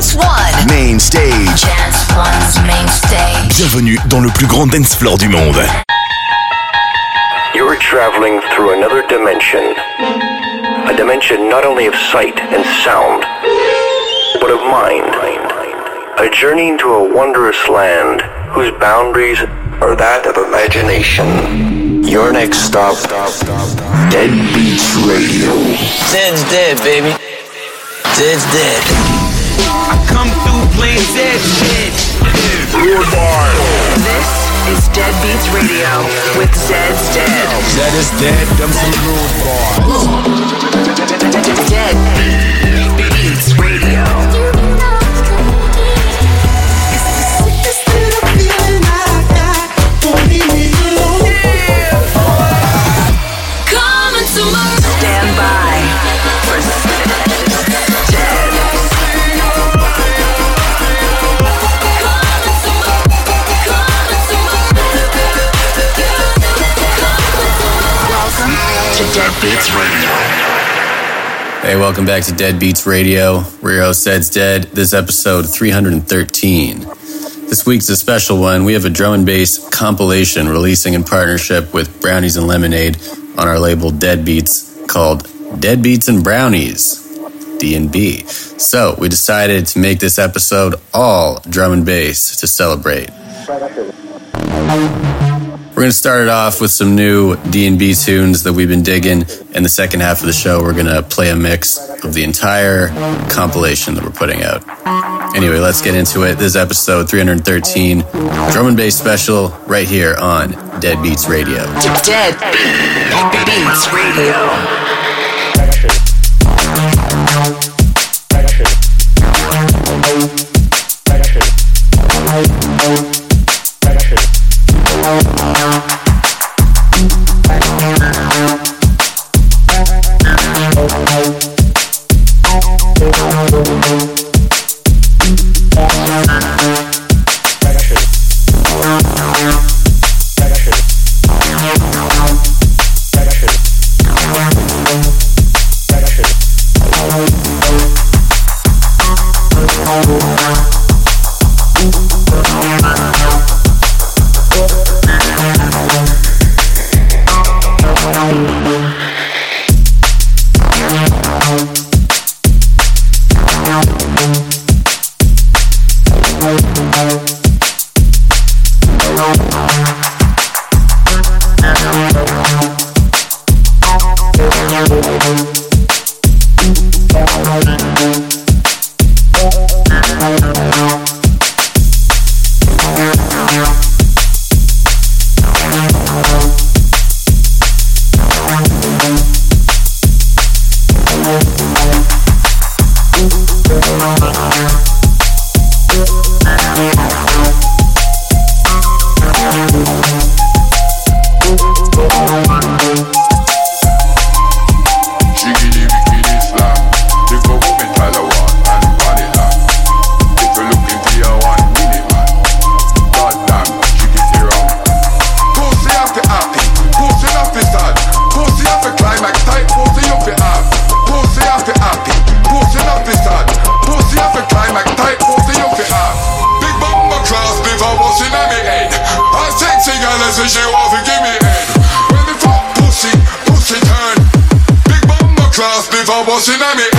Dance One. Main stage. Dance One's main stage. Bienvenue dans le plus grand dance floor du monde. You're traveling through another dimension. A dimension not only of sight and sound, but of mind. A journey into a wondrous land whose boundaries are that of imagination. Your next stop, Dead Beats Radio. Dead's dead, baby. Dead's dead. Playing dead shit. This is Dead Beats Radio with Zeds Dead. That is dead, them some rude boys. Dead Beats Radio. Beats Radio. Hey, welcome back to Dead Beats Radio. Host, Zeds Dead. This episode 313. This week's a special one. We have a drum and bass compilation releasing in partnership with Brownies and Lemonade on our label Dead Beats called Dead Beats and Brownies. D&B. So, we decided to make this episode all drum and bass to celebrate. We're going to start it off with some new D&B tunes that we've been digging. In the second half of the show, we're going to play a mix of the entire compilation that we're putting out. Anyway, let's get into it. This is episode 313, drum and bass special right here on Dead Beats Radio. Dead Beats Radio. Before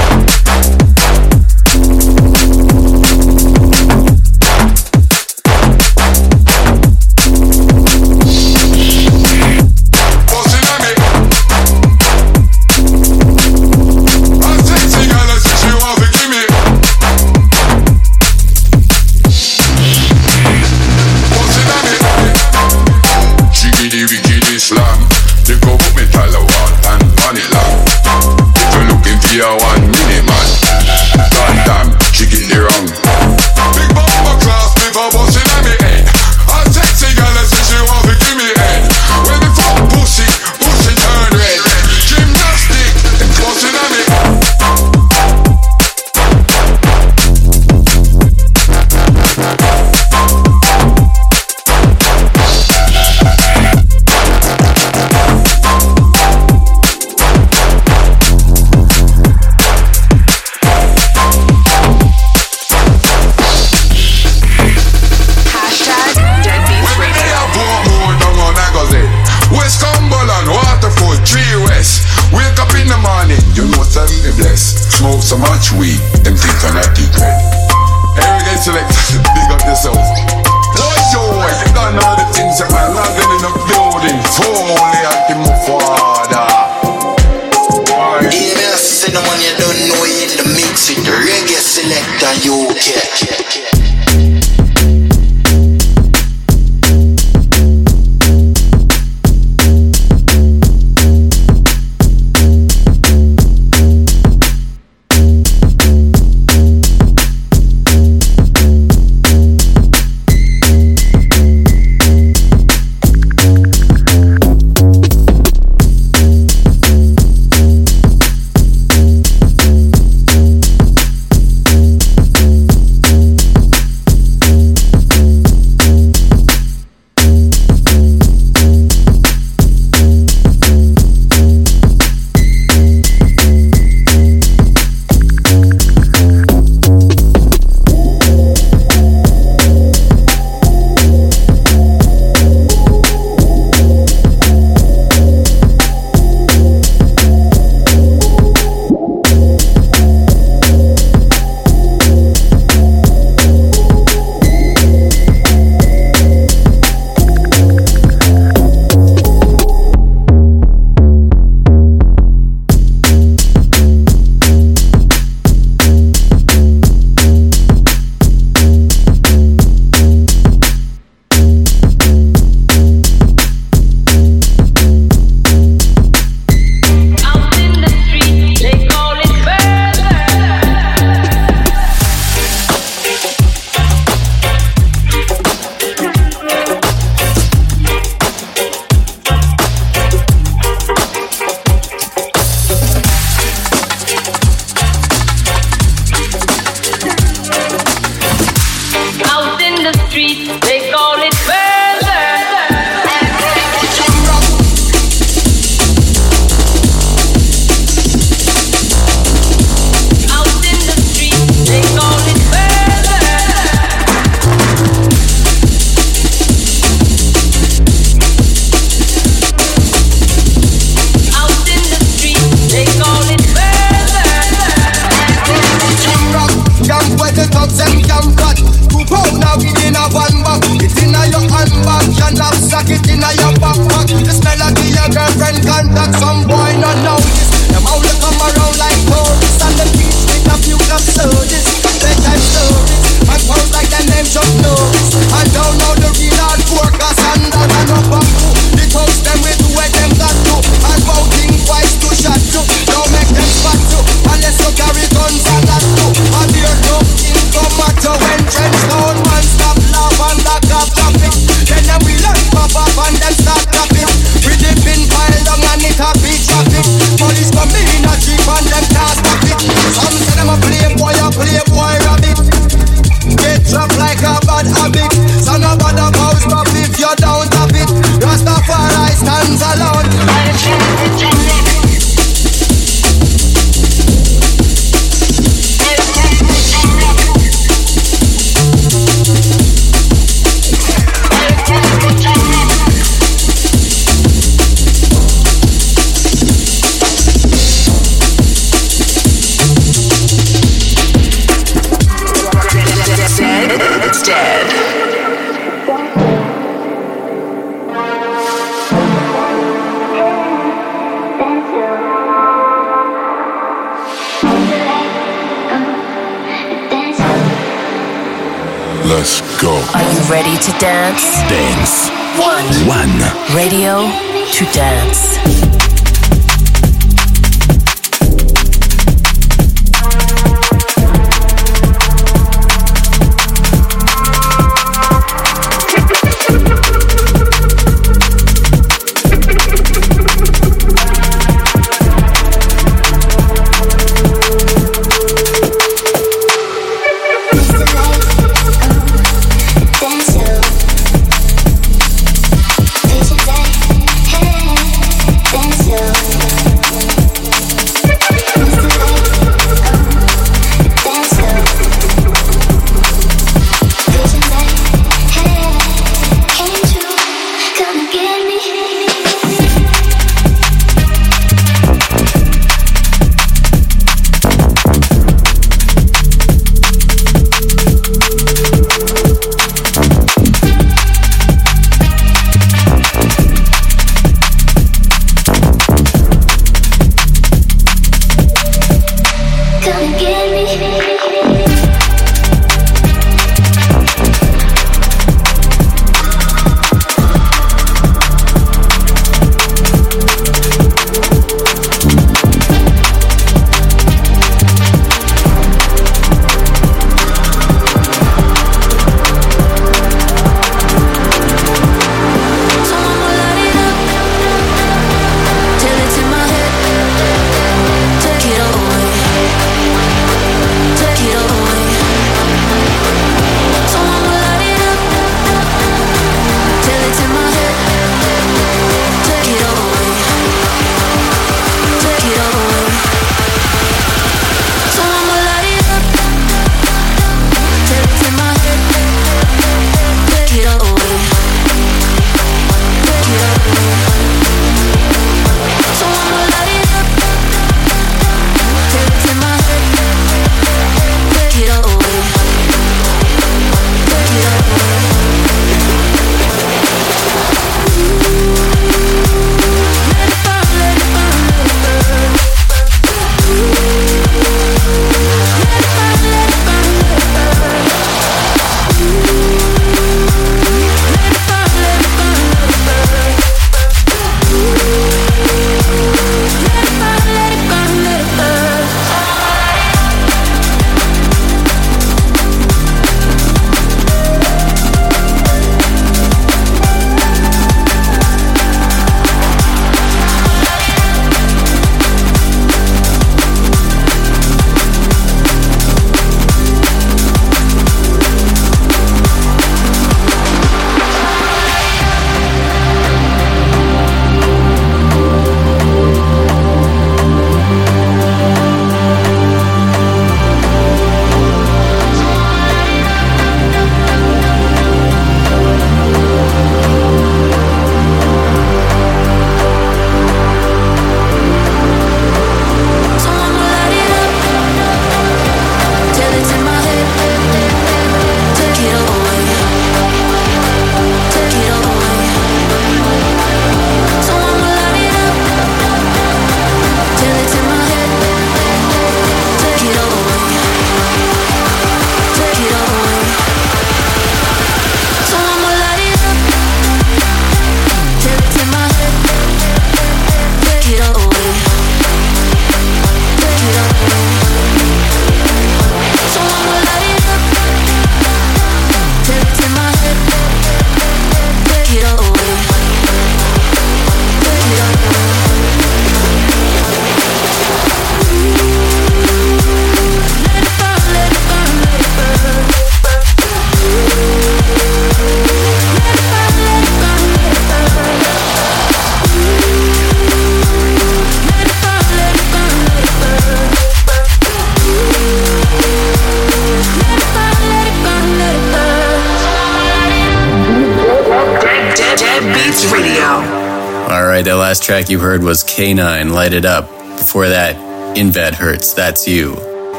track you heard was K9 Light It Up. Before that, Inved Hurts, That's You.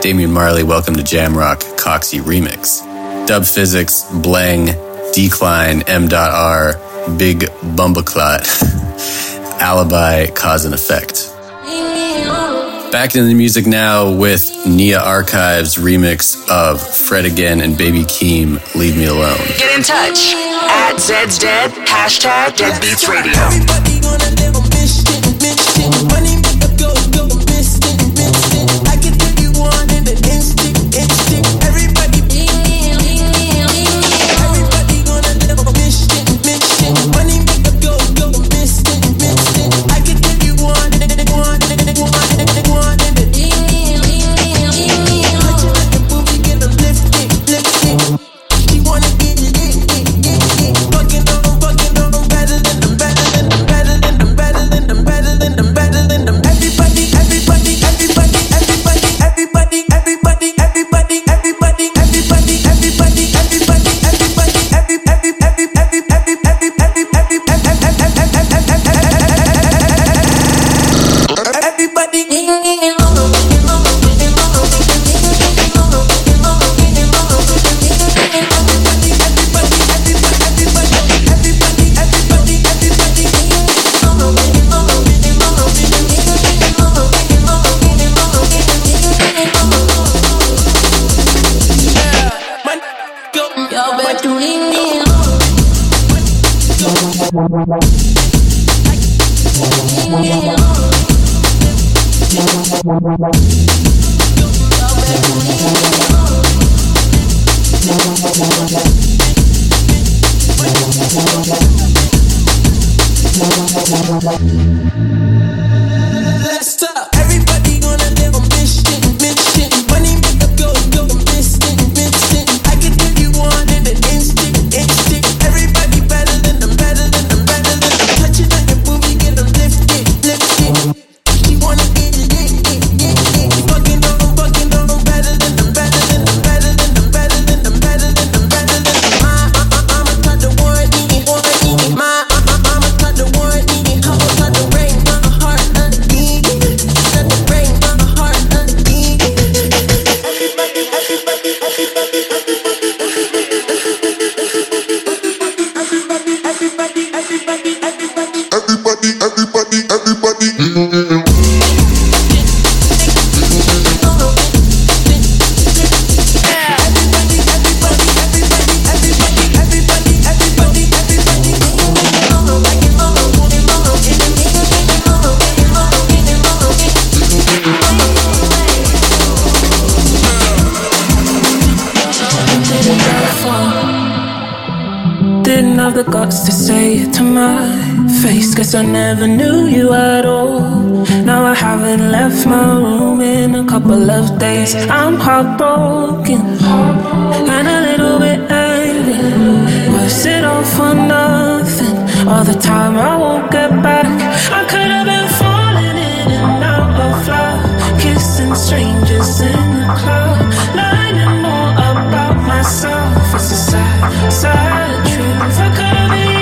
Damian Marley, Welcome to Jamrock, Coxie Remix. Dub Phizix, Blang, Decline, M.R, Big Bumbaclot, Alibi, Cause and Effect. Back into the music now with Nia Archives remix of Fred Again and Baby Keem, Leave Me Alone. Get in touch at Zeds Dead, hashtag Deadbeats Radio. Money have the guts to say it to my face. Guess I never knew you at all. Now I haven't left my room in a couple of days. I'm heartbroken and a little bit angry. Was it all for nothing? All the time I won't get back. I could have been falling in and out of love, kissing strangers in the club, learning more about myself. It's a sad, sad truth. I'm be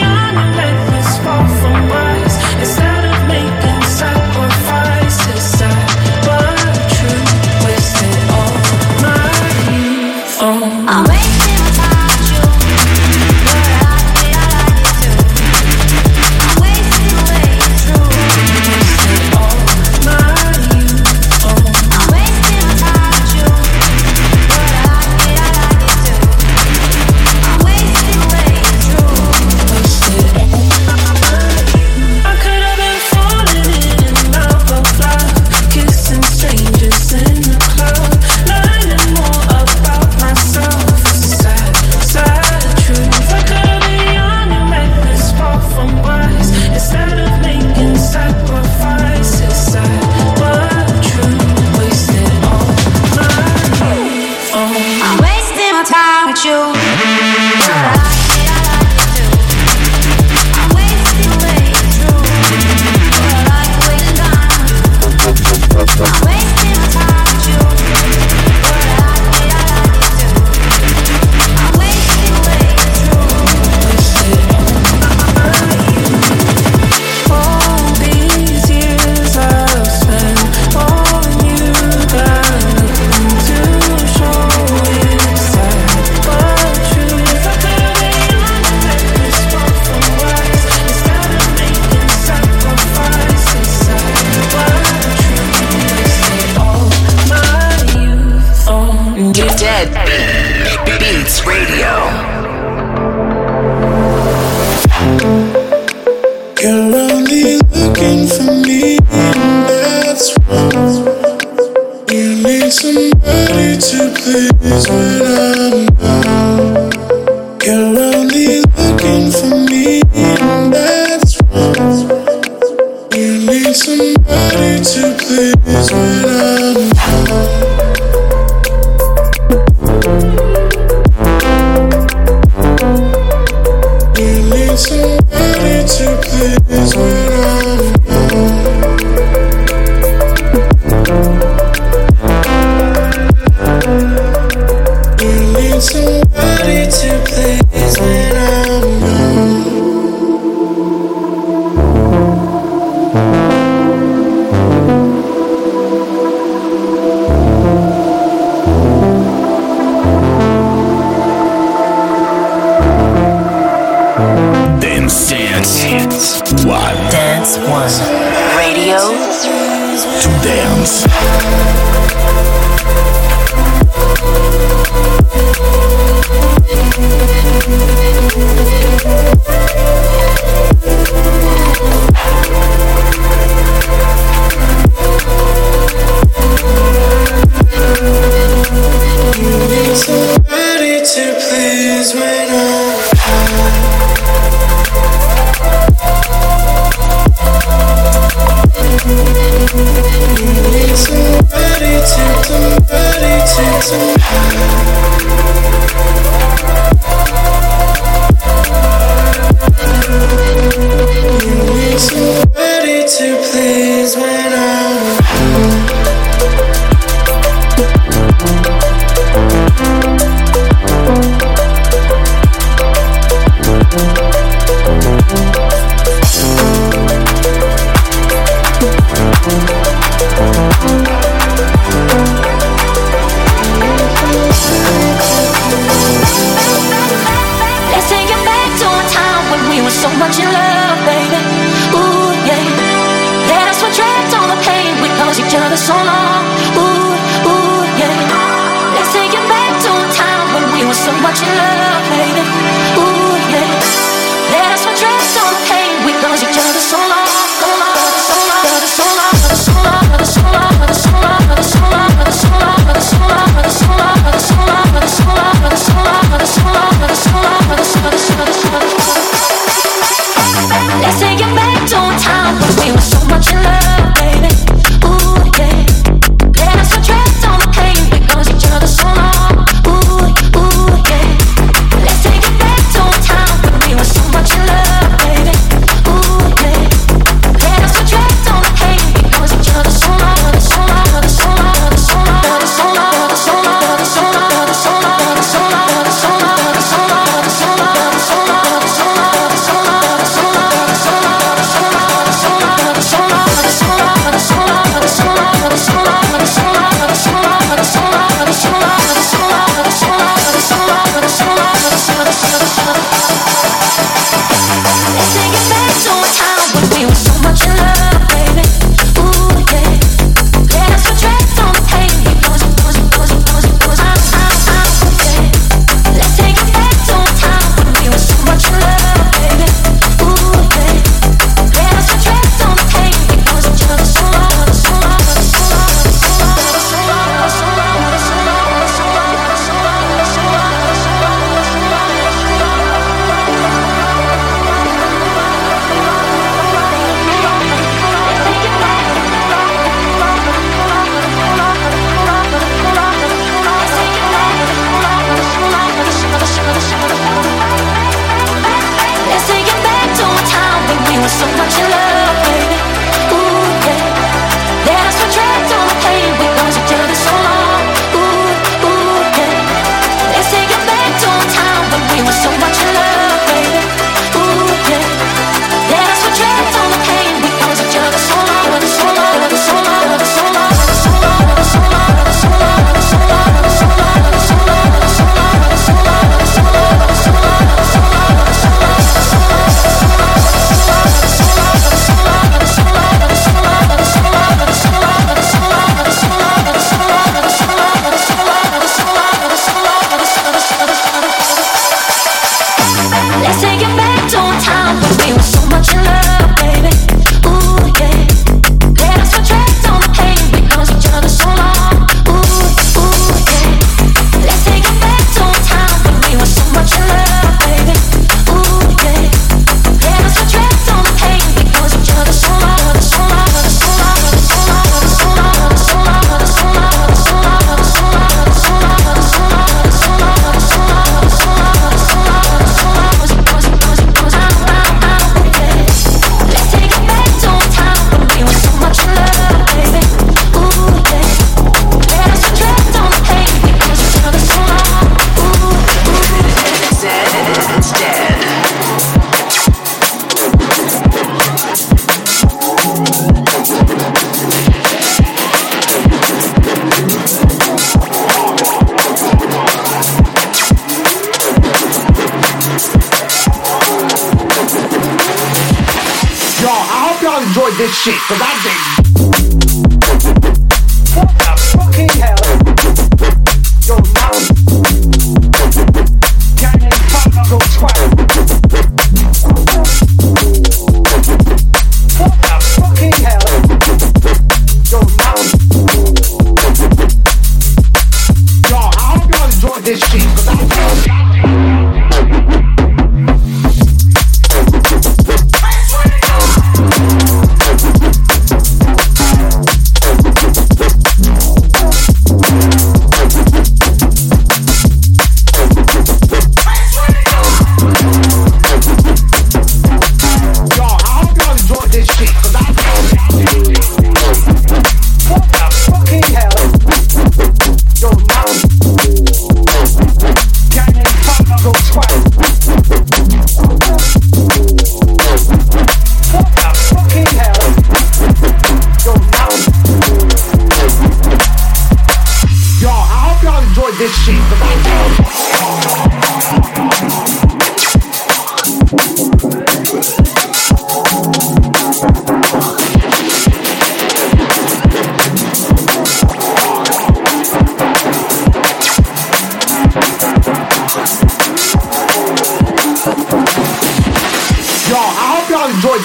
shit, cause I dig.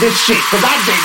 This shit, cause I dig.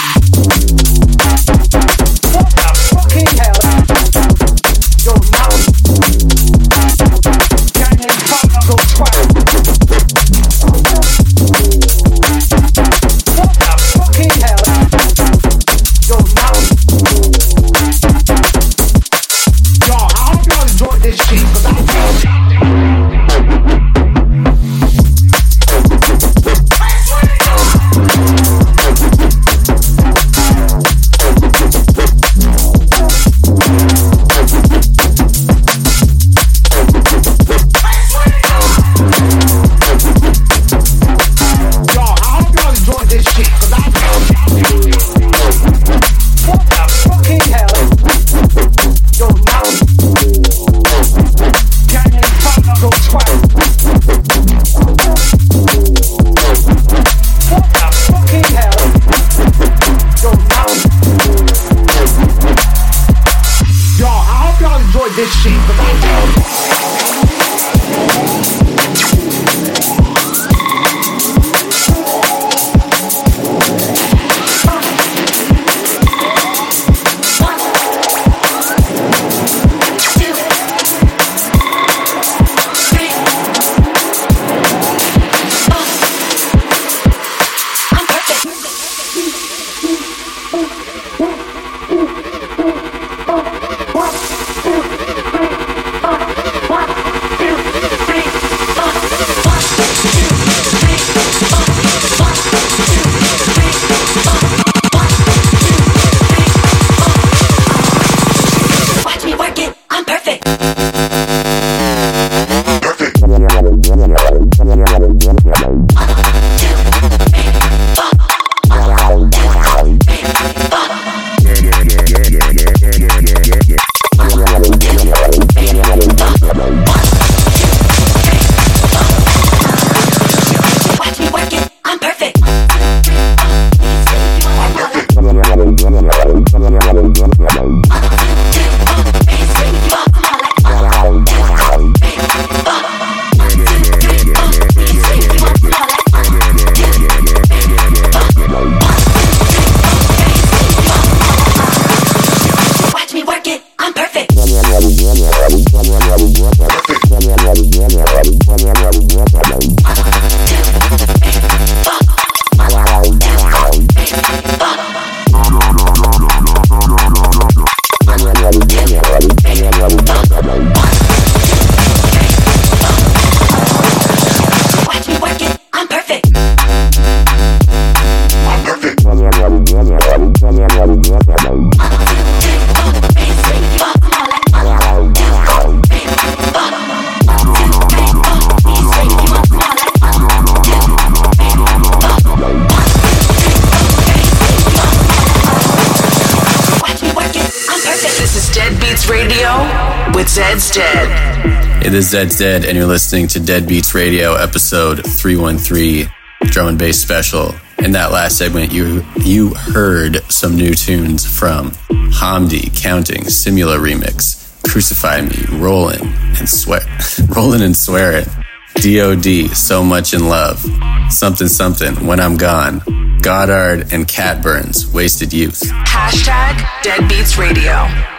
With Zeds Dead. Hey, this Zeds Dead, and you're listening to Deadbeats Radio, episode 313, Drum and Bass Special. In that last segment, you you heard some new tunes from Hamdi, Counting, Simula Remix, Crucify Me, Rollin' and Swear, Rollin' and Swear It, DOD, So Much in Love, Something Something, When I'm Gone, Goddard and Cat Burns, Wasted Youth. Hashtag Deadbeats Radio.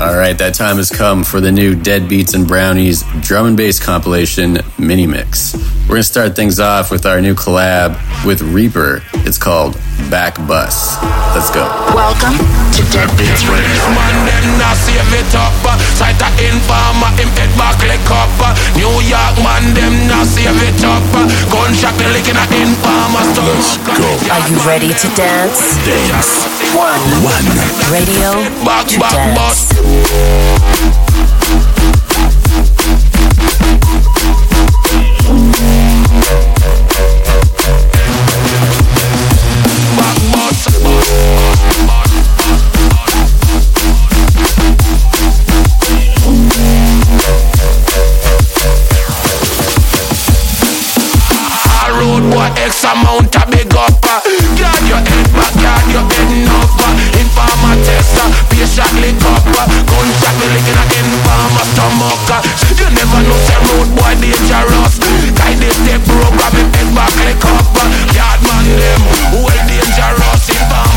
All right, that time has come for the new Deadbeats and Brownies drum and bass compilation mini mix. We're gonna start things off with our new collab with Reaper. It's called Back Bus. Let's go. Welcome to Deadbeats Radio. Man, them not save it up. Sight a informer, him head back like up. New York man, them not save it up. Gunshot the licking a informer. Let's go. Are you ready to dance? Dance. One. One. Radio Back, to back, dance. back, X amount a big up Guard your head back, guard your head enough Informer tester, patient lick up. Gunshot me licking a informer stomach. You never know say road boy dangerous. Guy they take program him head back lick up Yard man them, well dangerous. Informer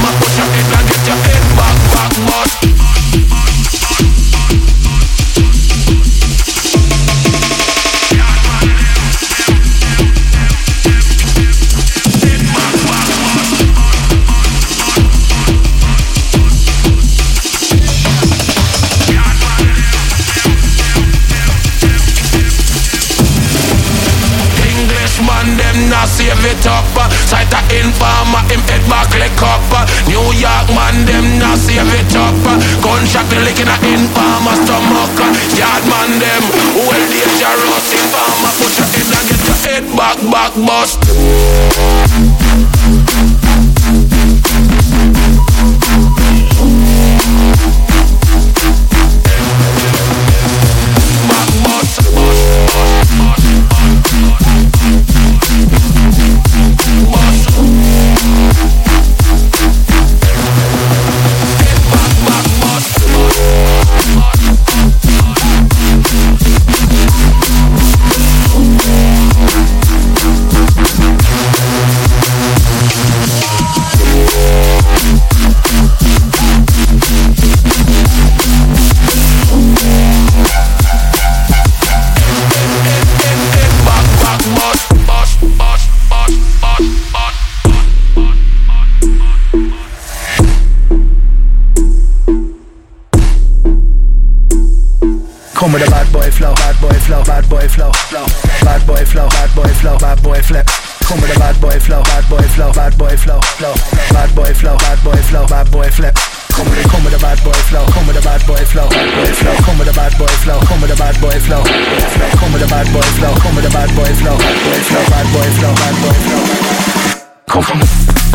Come from.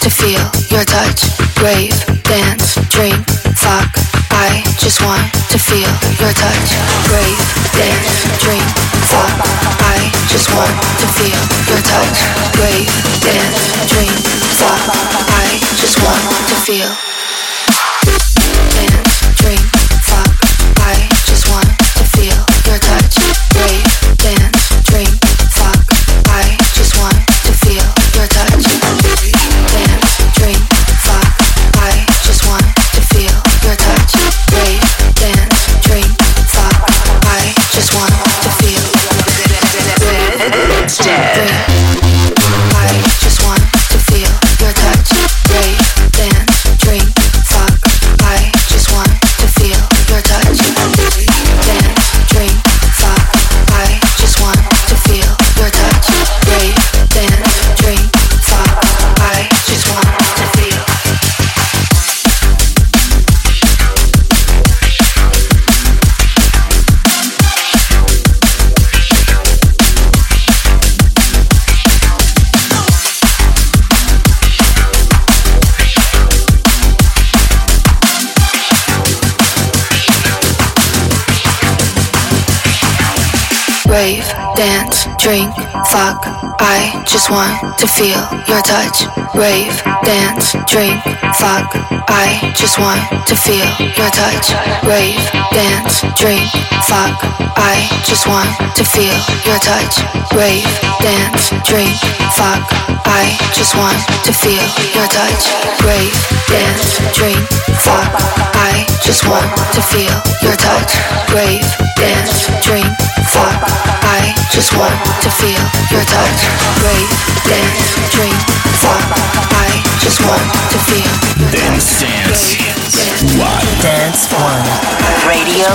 To feel your touch. Rave, dance, drink, fuck. I just want to feel your touch. Rave, dance, drink, fuck. I just want to feel your touch. Rave, dance, drink, fuck. I just want to feel. Just want to feel your touch. Rave, dance, drink, fuck. I just want to feel your touch. Rave, dance, drink, fuck. I just want to feel your touch. Rave, dance, drink, fuck. I just want to feel your touch. Rave, dance, drink, fuck. I just want to feel your touch. Rave, dance, drink, fuck. I just want to feel your touch. Rave, dance, drink, fuck. I just want to feel Dance, dance. One. Dance One. Radio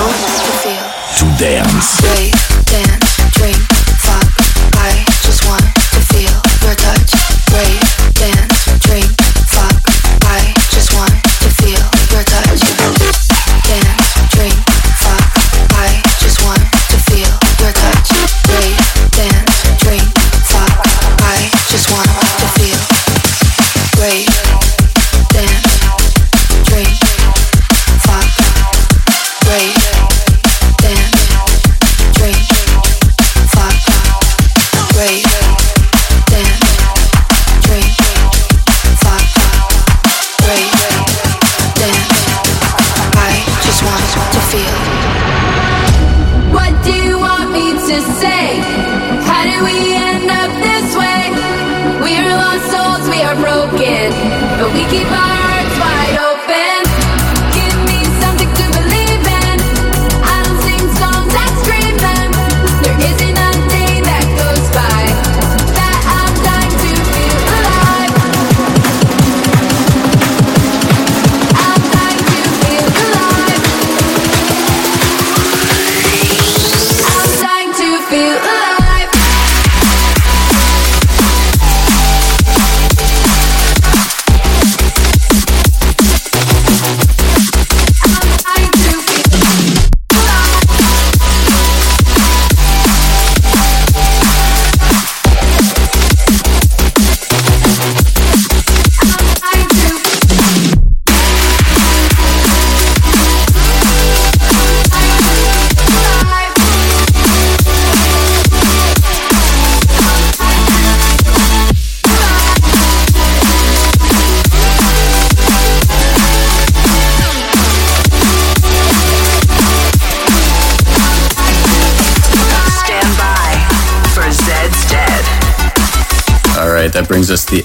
To dance. Rave, dance,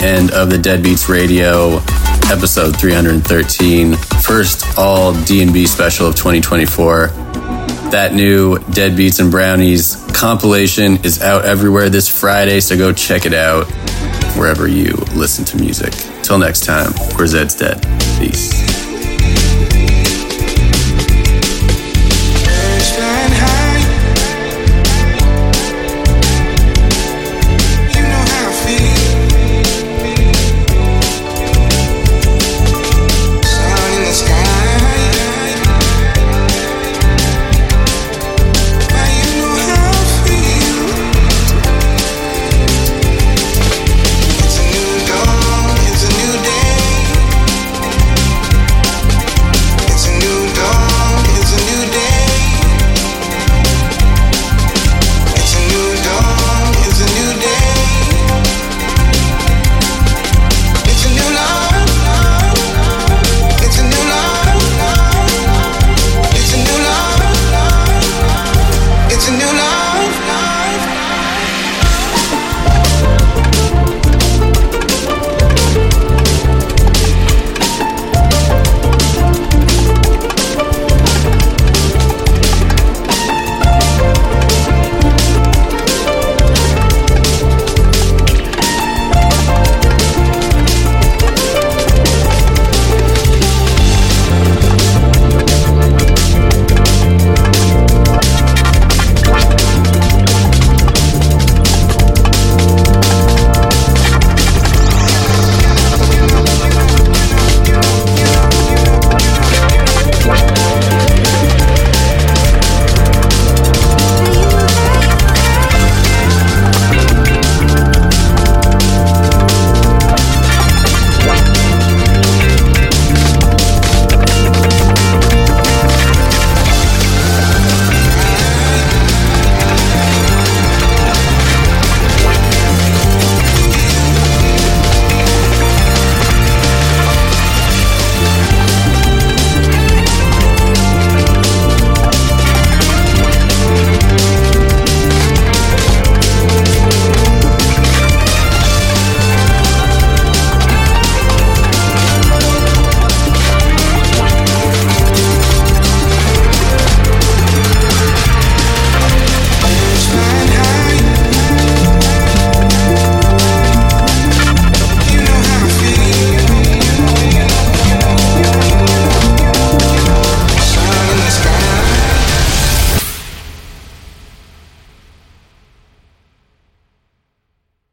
end of the Deadbeats Radio episode 313, first all D&B special of 2024. That new Deadbeats and Brownies compilation is out everywhere this Friday, so go check it out wherever you listen to music. Till next time, we're Zeds Dead. Peace.